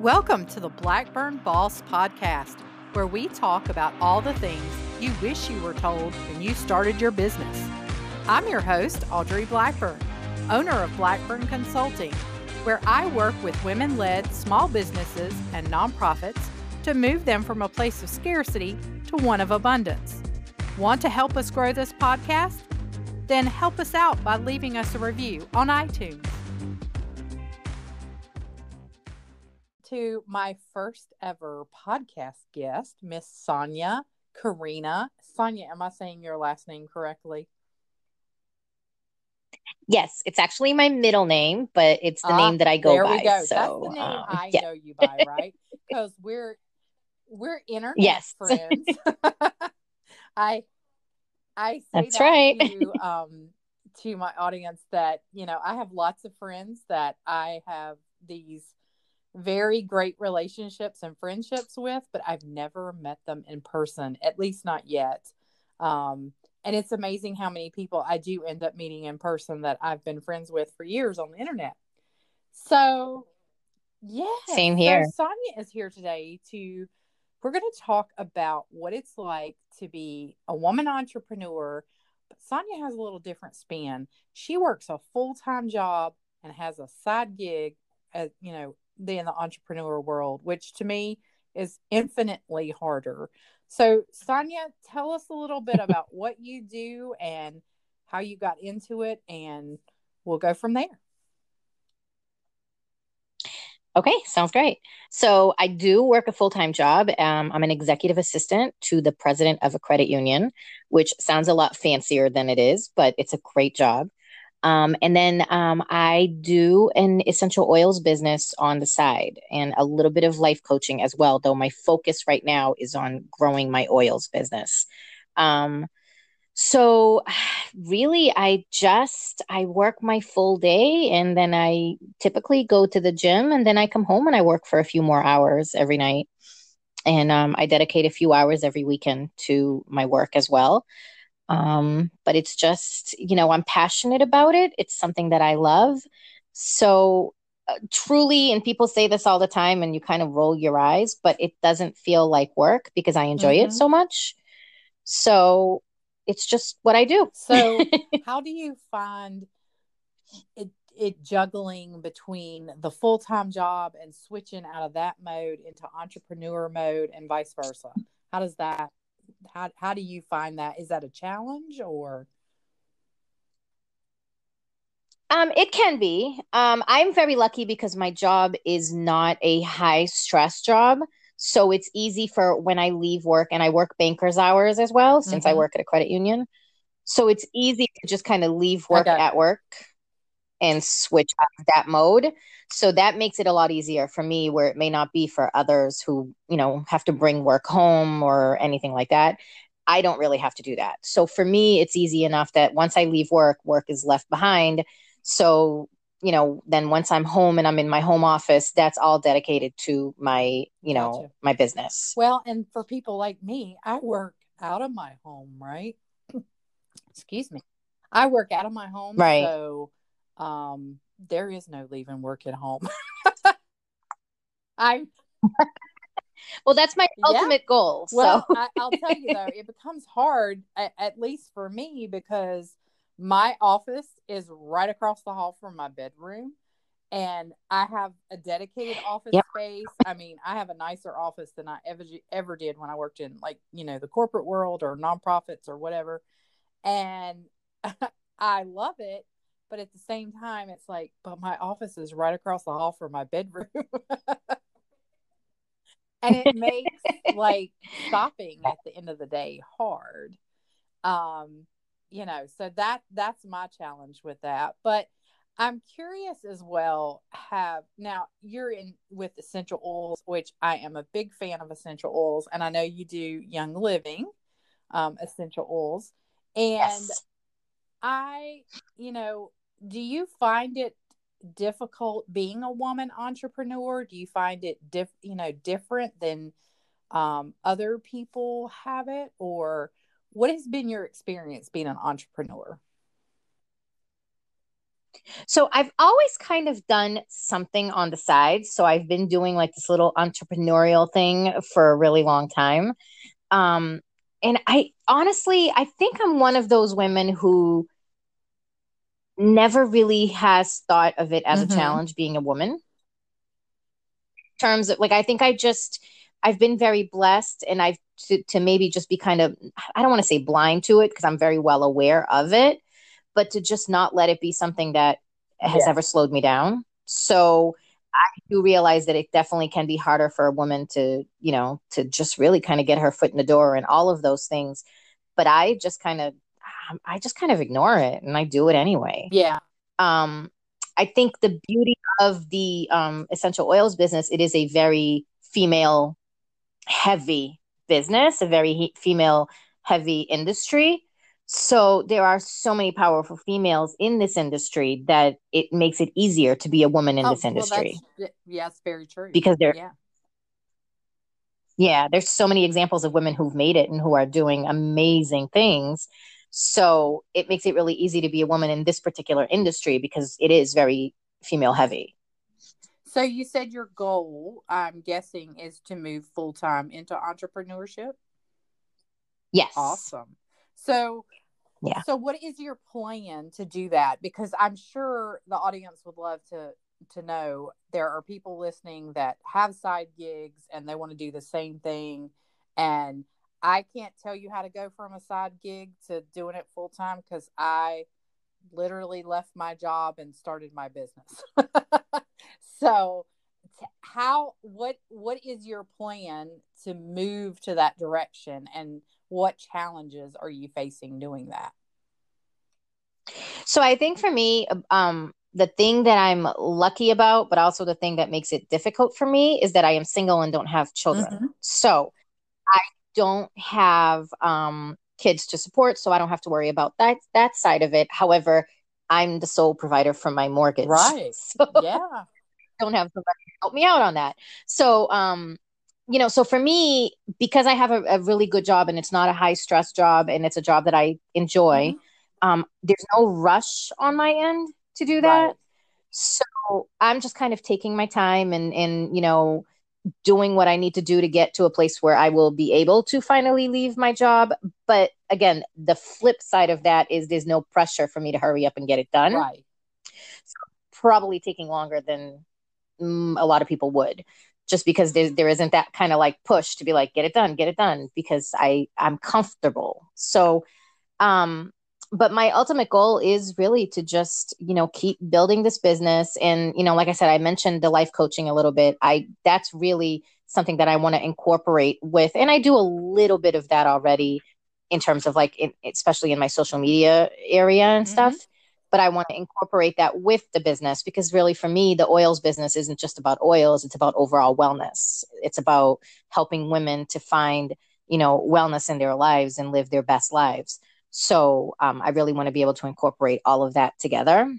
Welcome to the Blackburn Boss Podcast, where we talk about all the things you wish you were told when you started your business. I'm your host, Audrey Blackburn, owner of Blackburn Consulting, where I work with women led small businesses and nonprofits to move them from a place of scarcity to one of abundance. Want to help us grow this podcast? Then help us out by leaving us a review on iTunes. To my first ever podcast guest, Miss Sonia Karina. Sonia, am I saying your last name correctly? Yes, it's actually my middle name, but it's the name that I go there by. we go. So, That's the name um, I yeah. know you by, right? Because we're we're internet Yes. friends. I I say That's that right. to um to my audience that you know I have lots of friends that I have these very great relationships and friendships with, but I've never met them in person, at least not yet. Um, and it's amazing how many people I do end up meeting in person that I've been friends with for years on the internet. So, yeah. Same here. So Sonia is here today to, we're going to talk about what it's like to be a woman entrepreneur. But Sonia has a little different spin. She works a full time job and has a side gig, as you know, the in the entrepreneur world, which to me is infinitely harder. So, Sonia, tell us a little bit about what you do and how you got into it, and we'll go from there. Okay, sounds great. So I do work a full-time job. Um, I'm an executive assistant to the president of a credit union, which sounds a lot fancier than it is, but it's a great job. Um, and then um, I do an essential oils business on the side and a little bit of life coaching as well, though my focus right now is on growing my oils business. Um, so really I just I work my full day and then I typically go to the gym and then I come home and I work for a few more hours every night. And um, I dedicate a few hours every weekend to my work as well. Um, but it's just, you know, I'm passionate about it. It's something that I love. So uh, truly, and people say this all the time and you kind of roll your eyes, but it doesn't feel like work because I enjoy Mhm. it so much. So it's just what I do. So, how do you find it, it juggling between the full time job and switching out of that mode into entrepreneur mode and vice versa? How does that? How how do you find that? Is that a challenge or? Um, it can be. Um, I'm very lucky because my job is not a high stress job. So it's easy for when I leave work and I work banker's hours as well, since I Mhm. work at a credit union. So it's easy to just kind of leave work Okay. at work and switch of that mode. So that makes it a lot easier for me where it may not be for others who, you know, have to bring work home or anything like that. I don't really have to do that. So for me, it's easy enough that once I leave work, work is left behind. So, you know, then once I'm home and I'm in my home office, that's all dedicated to my, you know, Gotcha. my business. Well, and for people like me, I work out of my home, right? Excuse me. I work out of my home, Right. so um there is no leaving work at home. I Well, that's my Yeah. ultimate goal. Well, so I, I'll tell you though, it becomes hard, at, at least for me, because my office is right across the hall from my bedroom, and I have a dedicated office Yep. space. I mean, I have a nicer office than I ever ever did when I worked in like you know the corporate world or nonprofits or whatever, and I love it. But at the same time, it's like, but my office is right across the hall from my bedroom. and it makes like stopping at the end of the day hard um you know so that that's my challenge with that but i'm curious as well have now you're in with essential oils which i am a big fan of essential oils and i know you do young living um essential oils and yes. I, you know, do you find it difficult being a woman entrepreneur? Do you find it diff, you know, different than um, other people have it, or what has been your experience being an entrepreneur? So I've always kind of done something on the side. So I've been doing like this little entrepreneurial thing for a really long time. Um, and I honestly, I think I'm one of those women who never really has thought of it as mm-hmm. a challenge being a woman. In terms of like, I think I just, I've been very blessed and I've to, to maybe just be kind of, I don't want to say blind to it because I'm very well aware of it but to just not let it be something that has yeah. ever slowed me down. So I do realize that it definitely can be harder for a woman to, you know, to just really kind of get her foot in the door and all of those things. But I just kind of, um, I just kind of ignore it and I do it anyway. Yeah. Um, I think the beauty of the um, essential oils business, it is a very female heavy business, a very female heavy industry. So there are so many powerful females in this industry that it makes it easier to be a woman in oh, this industry. Well, yes, very true. Because there, yeah. yeah, there's so many examples of women who've made it and who are doing amazing things. So it makes it really easy to be a woman in this particular industry because it is very female heavy. So you said your goal, I'm guessing, is to move full time into entrepreneurship. Yes. Awesome. So, yeah. So, what is your plan to do that? Because I'm sure the audience would love to to know there are people listening that have side gigs and they want to do the same thing and I can't tell you how to go from a side gig to doing it full time because I literally left my job and started my business. so how what what is your plan to move to that direction and what challenges are you facing doing that? So I think for me, um, the thing that I'm lucky about, but also the thing that makes it difficult for me is that I am single and don't have children. Mm-hmm. So I don't have um, kids to support, so I don't have to worry about that that side of it. However, I'm the sole provider for my mortgage. Right. So yeah. don't have somebody to help me out on that. So um you know, so for me, because I have a, a, really good job and it's not a high stress job and it's a job that I enjoy, mm-hmm. um, there's no rush on my end to do that. Right. So I'm just kind of taking my time and and you know doing what I need to do to get to a place where I will be able to finally leave my job. But again, the flip side of that is there's no pressure for me to hurry up and get it done. Right. So probably taking longer than mm, a lot of people would just because there, there isn't that kind of like push to be like get it done get it done because i i'm comfortable so um but my ultimate goal is really to just you know keep building this business. And you know like i said i mentioned the life coaching a little bit. I that's really something that i want to incorporate with and i do a little bit of that already in terms of like in, especially in my social media area and mm-hmm. stuff. But I want to incorporate that with the business because really for me the oils business isn't just about oils it's about overall wellness. It's about helping women to find you know wellness in their lives and live their best lives so um, I really want to be able to incorporate all of that together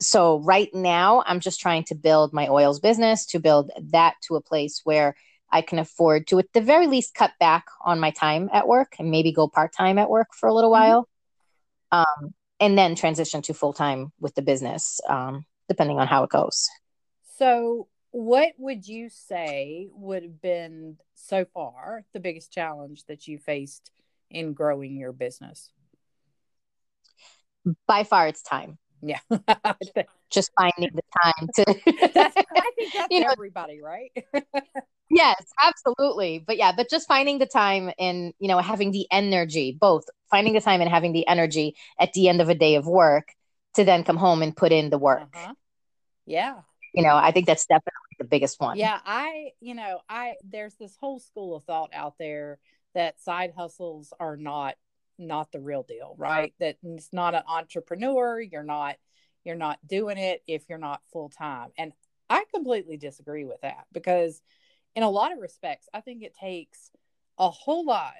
so right now I'm just trying to build my oils business to build that to a place where I can afford to at the very least cut back on my time at work and maybe go part-time at work for a little mm-hmm. while um, and then transition to full time with the business, um, depending on how it goes. So, what would you say would have been so far the biggest challenge that you faced in growing your business? By far, it's time. Yeah. Just finding the time to. that's, I think that's you know, everybody, right? yes, absolutely. But yeah, but just finding the time and, you know, having the energy, both finding the time and having the energy at the end of a day of work to then come home and put in the work. Uh-huh. Yeah. You know, I think that's definitely the biggest one. Yeah. I, you know, I, there's this whole school of thought out there that side hustles are not not the real deal, right? That it's not an entrepreneur. You're not you're not doing it if you're not full time. And I completely disagree with that because in a lot of respects, I think it takes a whole lot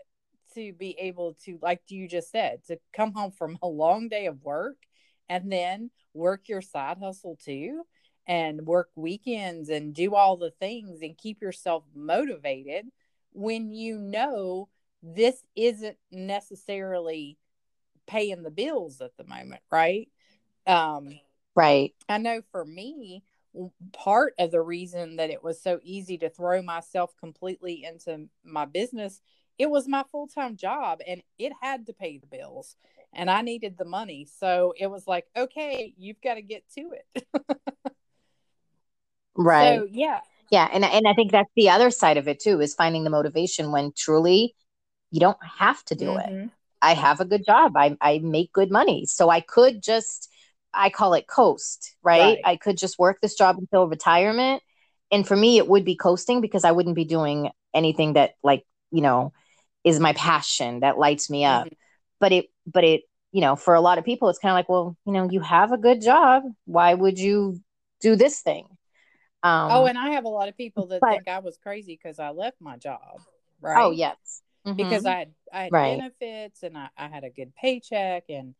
to be able to, like you just said, to come home from a long day of work and then work your side hustle too and work weekends and do all the things and keep yourself motivated when you know this isn't necessarily paying the bills at the moment, right? Um, right. I know for me, part of the reason that it was so easy to throw myself completely into my business it was my full-time job and it had to pay the bills and i needed the money so it was like okay you've got to get to it right so, yeah yeah and, and i think that's the other side of it too is finding the motivation when truly you don't have to do mm-hmm. it i have a good job I, I make good money so i could just I call it coast, right? right? I could just work this job until retirement. And for me, it would be coasting because I wouldn't be doing anything that, like, you know, is my passion that lights me up. Mm-hmm. But it, but it, you know, for a lot of people, it's kind of like, well, you know, you have a good job. Why would you do this thing? Um, oh, and I have a lot of people that but, think I was crazy because I left my job. Right. Oh, yes. Mm-hmm. Because I had, I had right. benefits and I, I had a good paycheck and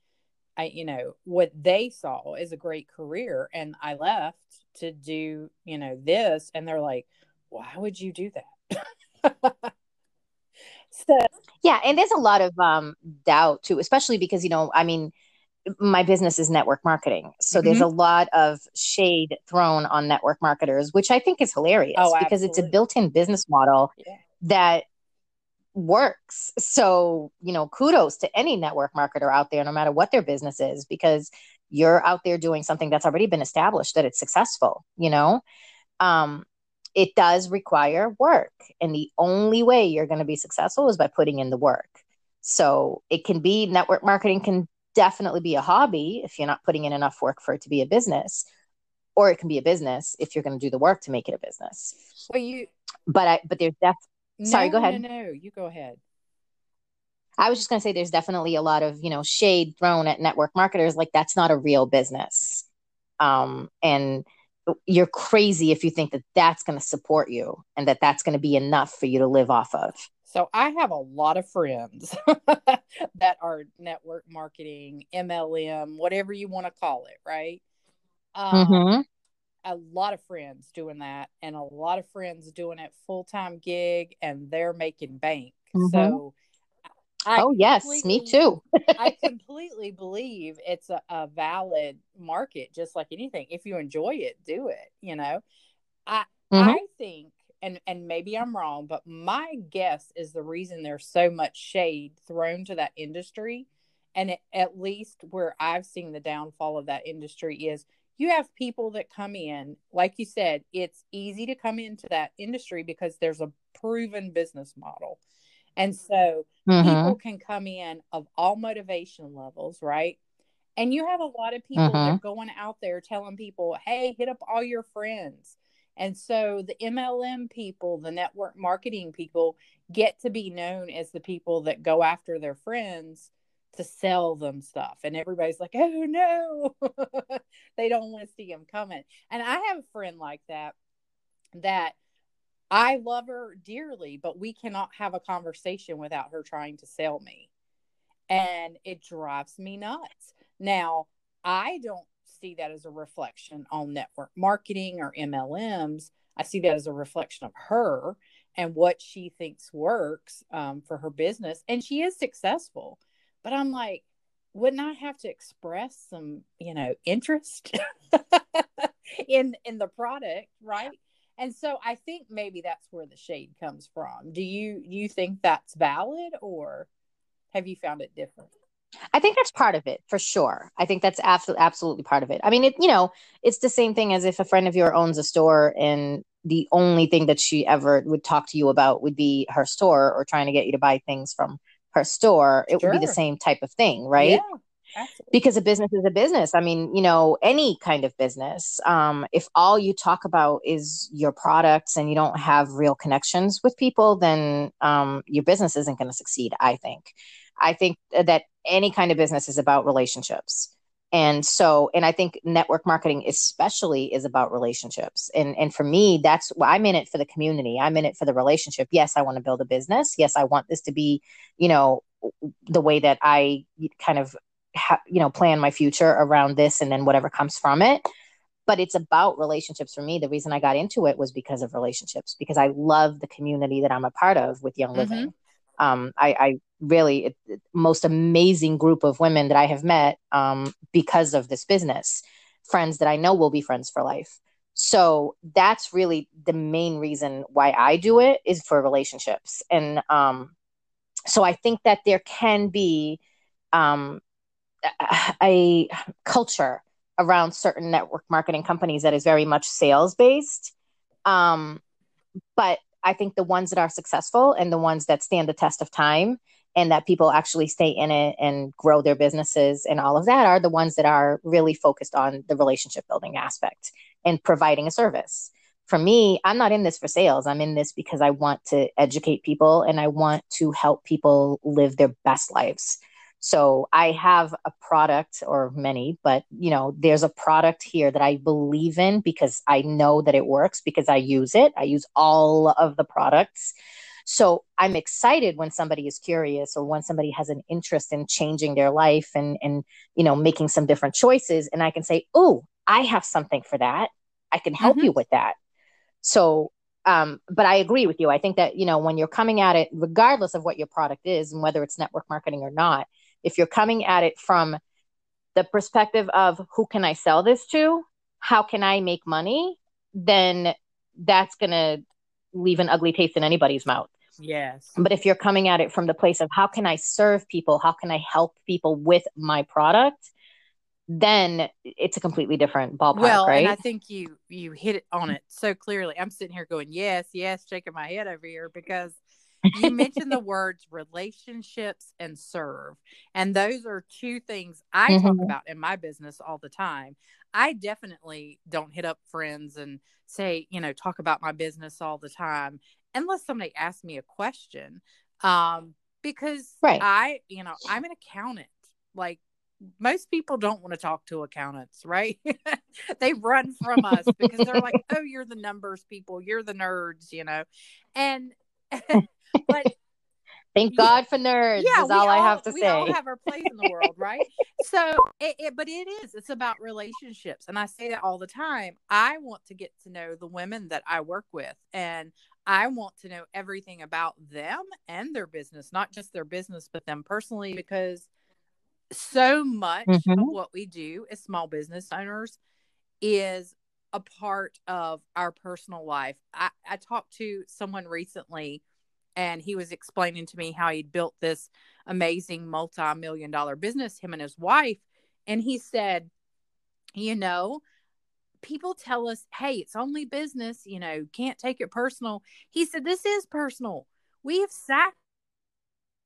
I, you know, what they saw is a great career. And I left to do, you know, this. And they're like, why would you do that? so, yeah. And there's a lot of um, doubt too, especially because, you know, I mean, my business is network marketing. So mm-hmm. there's a lot of shade thrown on network marketers, which I think is hilarious oh, because it's a built in business model yeah. that works. So, you know, kudos to any network marketer out there, no matter what their business is, because you're out there doing something that's already been established that it's successful, you know? Um, it does require work. And the only way you're going to be successful is by putting in the work. So it can be network marketing can definitely be a hobby if you're not putting in enough work for it to be a business. Or it can be a business if you're going to do the work to make it a business. Well, you but I but there's def Sorry, go ahead. No, no, you go ahead. I was just going to say there's definitely a lot of, you know, shade thrown at network marketers like that's not a real business. Um, and you're crazy if you think that that's going to support you and that that's going to be enough for you to live off of. So I have a lot of friends that are network marketing, MLM, whatever you want to call it, right? Um, mm-hmm a lot of friends doing that and a lot of friends doing it full time gig and they're making bank. Mm-hmm. So I oh yes, me too. I completely believe it's a, a, valid market, just like anything. If you enjoy it, do it. You know, I mm-hmm. I think, and and maybe I'm wrong, but my guess is the reason there's so much shade thrown to that industry, and it, at least where I've seen the downfall of that industry is you have people that come in, like you said, it's easy to come into that industry because there's a proven business model. And so mm-hmm. people can come in of all motivation levels, right? And you have a lot of people mm-hmm. that are going out there telling people, hey, hit up all your friends. And so the MLM people, the network marketing people, get to be known as the people that go after their friends to sell them stuff. And everybody's like oh no. They don't want to see them coming. And i have a friend like that that i love her dearly but we cannot have a conversation without her trying to sell me. And it drives me nuts. Now i don't see that as a reflection on network marketing or mlms i see that as a reflection of her and what she thinks works um, for her business and she is successful but I'm like, wouldn't I have to express some, you know, interest in in the product, right? And so I think maybe that's where the shade comes from. Do you you think that's valid or have you found it different? I think that's part of it for sure. I think that's absolutely absolutely part of it. I mean, it you know, it's the same thing as if a friend of yours owns a store and the only thing that she ever would talk to you about would be her store or trying to get you to buy things from her store, it sure. would be the same type of thing, right? Yeah. Because a business is a business. I mean, you know, any kind of business. Um, if all you talk about is your products and you don't have real connections with people, then um, your business isn't going to succeed. I think. I think that any kind of business is about relationships and so and i think network marketing especially is about relationships and and for me that's why i'm in it for the community i'm in it for the relationship yes i want to build a business yes i want this to be you know the way that i kind of ha- you know plan my future around this and then whatever comes from it but it's about relationships for me the reason i got into it was because of relationships because i love the community that i'm a part of with young living mm-hmm. Um, I, I really it, it, most amazing group of women that I have met um, because of this business, friends that I know will be friends for life. So that's really the main reason why I do it is for relationships. And um, so I think that there can be um, a culture around certain network marketing companies that is very much sales based. Um, but I think the ones that are successful and the ones that stand the test of time and that people actually stay in it and grow their businesses and all of that are the ones that are really focused on the relationship building aspect and providing a service. For me, I'm not in this for sales. I'm in this because I want to educate people and I want to help people live their best lives. So I have a product or many, but you know, there's a product here that I believe in because I know that it works because I use it. I use all of the products. So I'm excited when somebody is curious or when somebody has an interest in changing their life and and you know making some different choices and I can say, "Oh, I have something for that. I can help mm-hmm. you with that." So um, but I agree with you. I think that you know when you're coming at it, regardless of what your product is and whether it's network marketing or not, if you're coming at it from the perspective of who can I sell this to? How can I make money? Then that's going to leave an ugly taste in anybody's mouth. Yes. But if you're coming at it from the place of how can I serve people? How can I help people with my product? Then it's a completely different ballpark, well, right? and I think you you hit it on it so clearly. I'm sitting here going, yes, yes, shaking my head over here because you mentioned the words relationships and serve. And those are two things I mm-hmm. talk about in my business all the time. I definitely don't hit up friends and say, you know, talk about my business all the time unless somebody asks me a question. Um, because right. I, you know, I'm an accountant. Like most people don't want to talk to accountants, right? they run from us because they're like, "Oh, you're the numbers people, you're the nerds," you know. And but Thank God for nerds. Yeah, is all, all, I have to we say. We all have our place in the world, right? so, it, it, but it is. It's about relationships, and I say that all the time. I want to get to know the women that I work with, and I want to know everything about them and their business, not just their business, but them personally, because so much mm-hmm. of what we do as small business owners is a part of our personal life. I, I talked to someone recently and he was explaining to me how he'd built this amazing multi-million dollar business him and his wife. And he said you know people tell us hey it's only business you know can't take it personal. He said this is personal. We have sat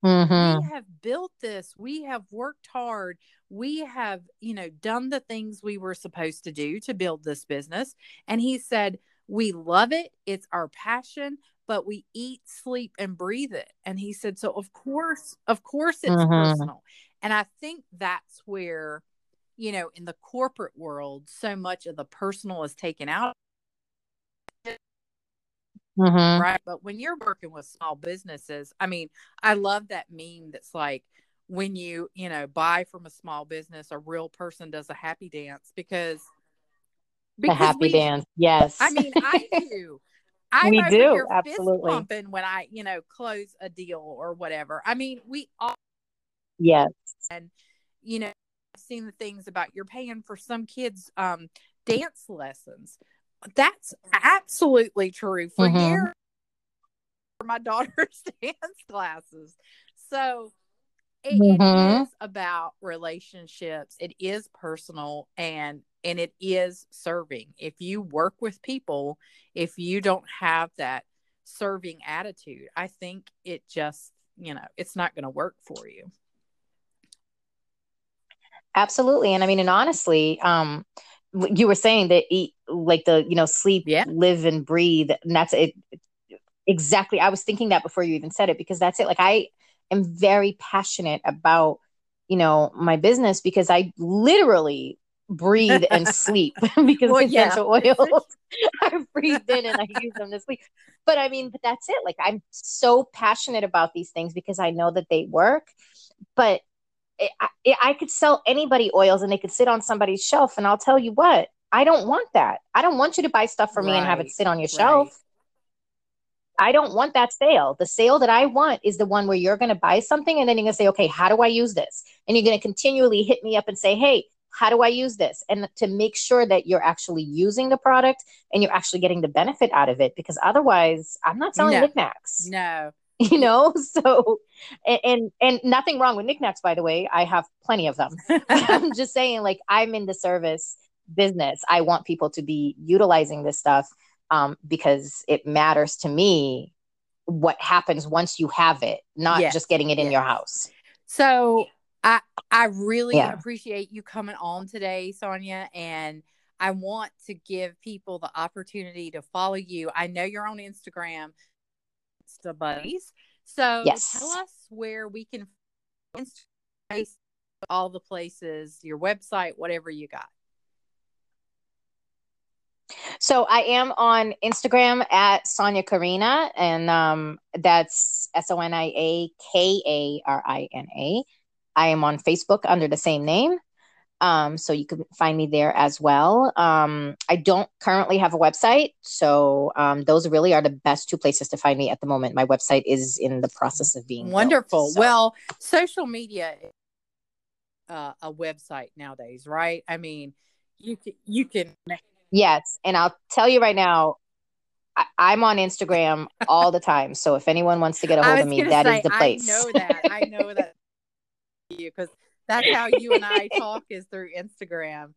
mm-hmm. we have built this. We have worked hard. We have you know done the things we were supposed to do to build this business. And he said we love it. It's our passion but we eat, sleep, and breathe it. And he said, so of course, of course it's mm-hmm. personal. And I think that's where, you know, in the corporate world, so much of the personal is taken out. Mm-hmm. Right. But when you're working with small businesses, I mean, I love that meme that's like, when you you know buy from a small business a real person does a happy dance because because a happy we, dance yes i mean i do I we do absolutely pumping when I, you know, close a deal or whatever. I mean, we all yes, and you know, I've seen the things about you're paying for some kids' um dance lessons. That's absolutely true for mm-hmm. years for my daughter's dance classes. So it, mm-hmm. it is about relationships. It is personal, and and it is serving. If you work with people, if you don't have that serving attitude, I think it just, you know, it's not going to work for you. Absolutely. And I mean, and honestly, um, you were saying that eat like the, you know, sleep, yeah. live and breathe. And that's it. Exactly. I was thinking that before you even said it, because that's it. Like I am very passionate about, you know, my business because I literally breathe and sleep because well, essential yeah. oils I breathe in and I use them to sleep. But I mean, but that's it. Like I'm so passionate about these things because I know that they work. But it, I, I could sell anybody oils and they could sit on somebody's shelf, and I'll tell you what, I don't want that. I don't want you to buy stuff for me and have it sit on your right. shelf. I don't want that sale. The sale that I want is the one where you're going to buy something and then you're going to say, okay, how do I use this? And you're going to continually hit me up and say, hey, how do I use this? And to make sure that you're actually using the product and you're actually getting the benefit out of it. Because otherwise, I'm not selling No. knickknacks. No. You know, so and, and and nothing wrong with knickknacks, by the way. I have plenty of them. I'm just saying, like, I'm in the service business. I want people to be utilizing this stuff um, because it matters to me what happens once you have it, not Yes, just getting it in yes. your house. So I I really Yeah. appreciate you coming on today, Sonia, and I want to give people the opportunity to follow you. I know you're on Instagram, Insta Buddies. So Yes. tell us where we can Insta- Facebook, all the places, your website, whatever you got. So I am on Instagram at Sonia Karina, and um, that's S O N I A K A R I N A. I am on Facebook under the same name. Um, so you can find me there as well. Um, I don't currently have a website, so um, those really are the best two places to find me at the moment. My website is in the process of being built, Wonderful. so- Well, social media uh, a website nowadays, right? I mean, you can you can Yes, and I'll tell you right now, I, I'm on Instagram all the time. So if anyone wants to get a hold of me, that is the place. I know that. I know that you because that's how you and I talk is through Instagram.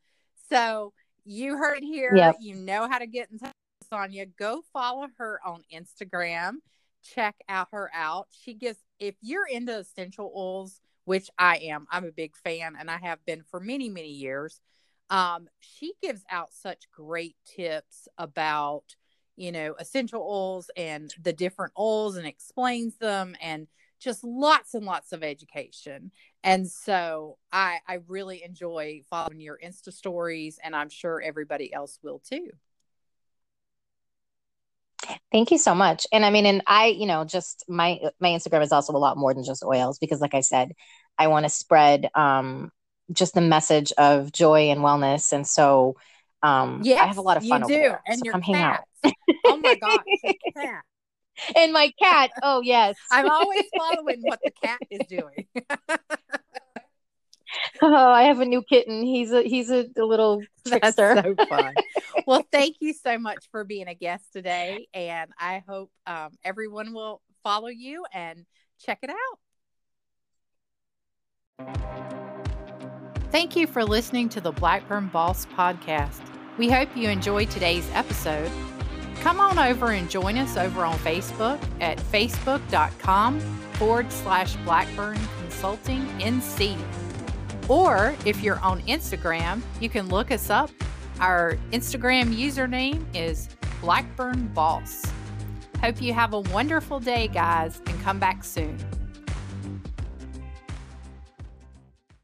So you heard here. Yep. You know how to get in touch with Sonia. Go follow her on Instagram. Check out her out. She gives if you're into essential oils, which I am. I'm a big fan and I have been for many, many years. Um, she gives out such great tips about you know essential oils and the different oils and explains them and just lots and lots of education and so i i really enjoy following your insta stories and i'm sure everybody else will too Thank you so much. And I mean, and I, you know, just my my Instagram is also a lot more than just oils because, like I said, I want to spread um just the message of joy and wellness. And so, um, yeah, I have a lot of you fun over do. there. and so your come hang out. oh my gosh your cat. And my cat. Oh yes. i'm always following what the cat is doing Oh, I have a new kitten. He's a he's a, a little That's so fun. well, thank you so much for being a guest today. And I hope um, everyone will follow you and check it out. Thank you for listening to the Blackburn Boss podcast. We hope you enjoyed today's episode. Come on over and join us over on Facebook at facebook.com forward slash Blackburn Consulting NC. Or if you're on Instagram, you can look us up. Our Instagram username is Blackburn Boss. Hope you have a wonderful day, guys, and come back soon.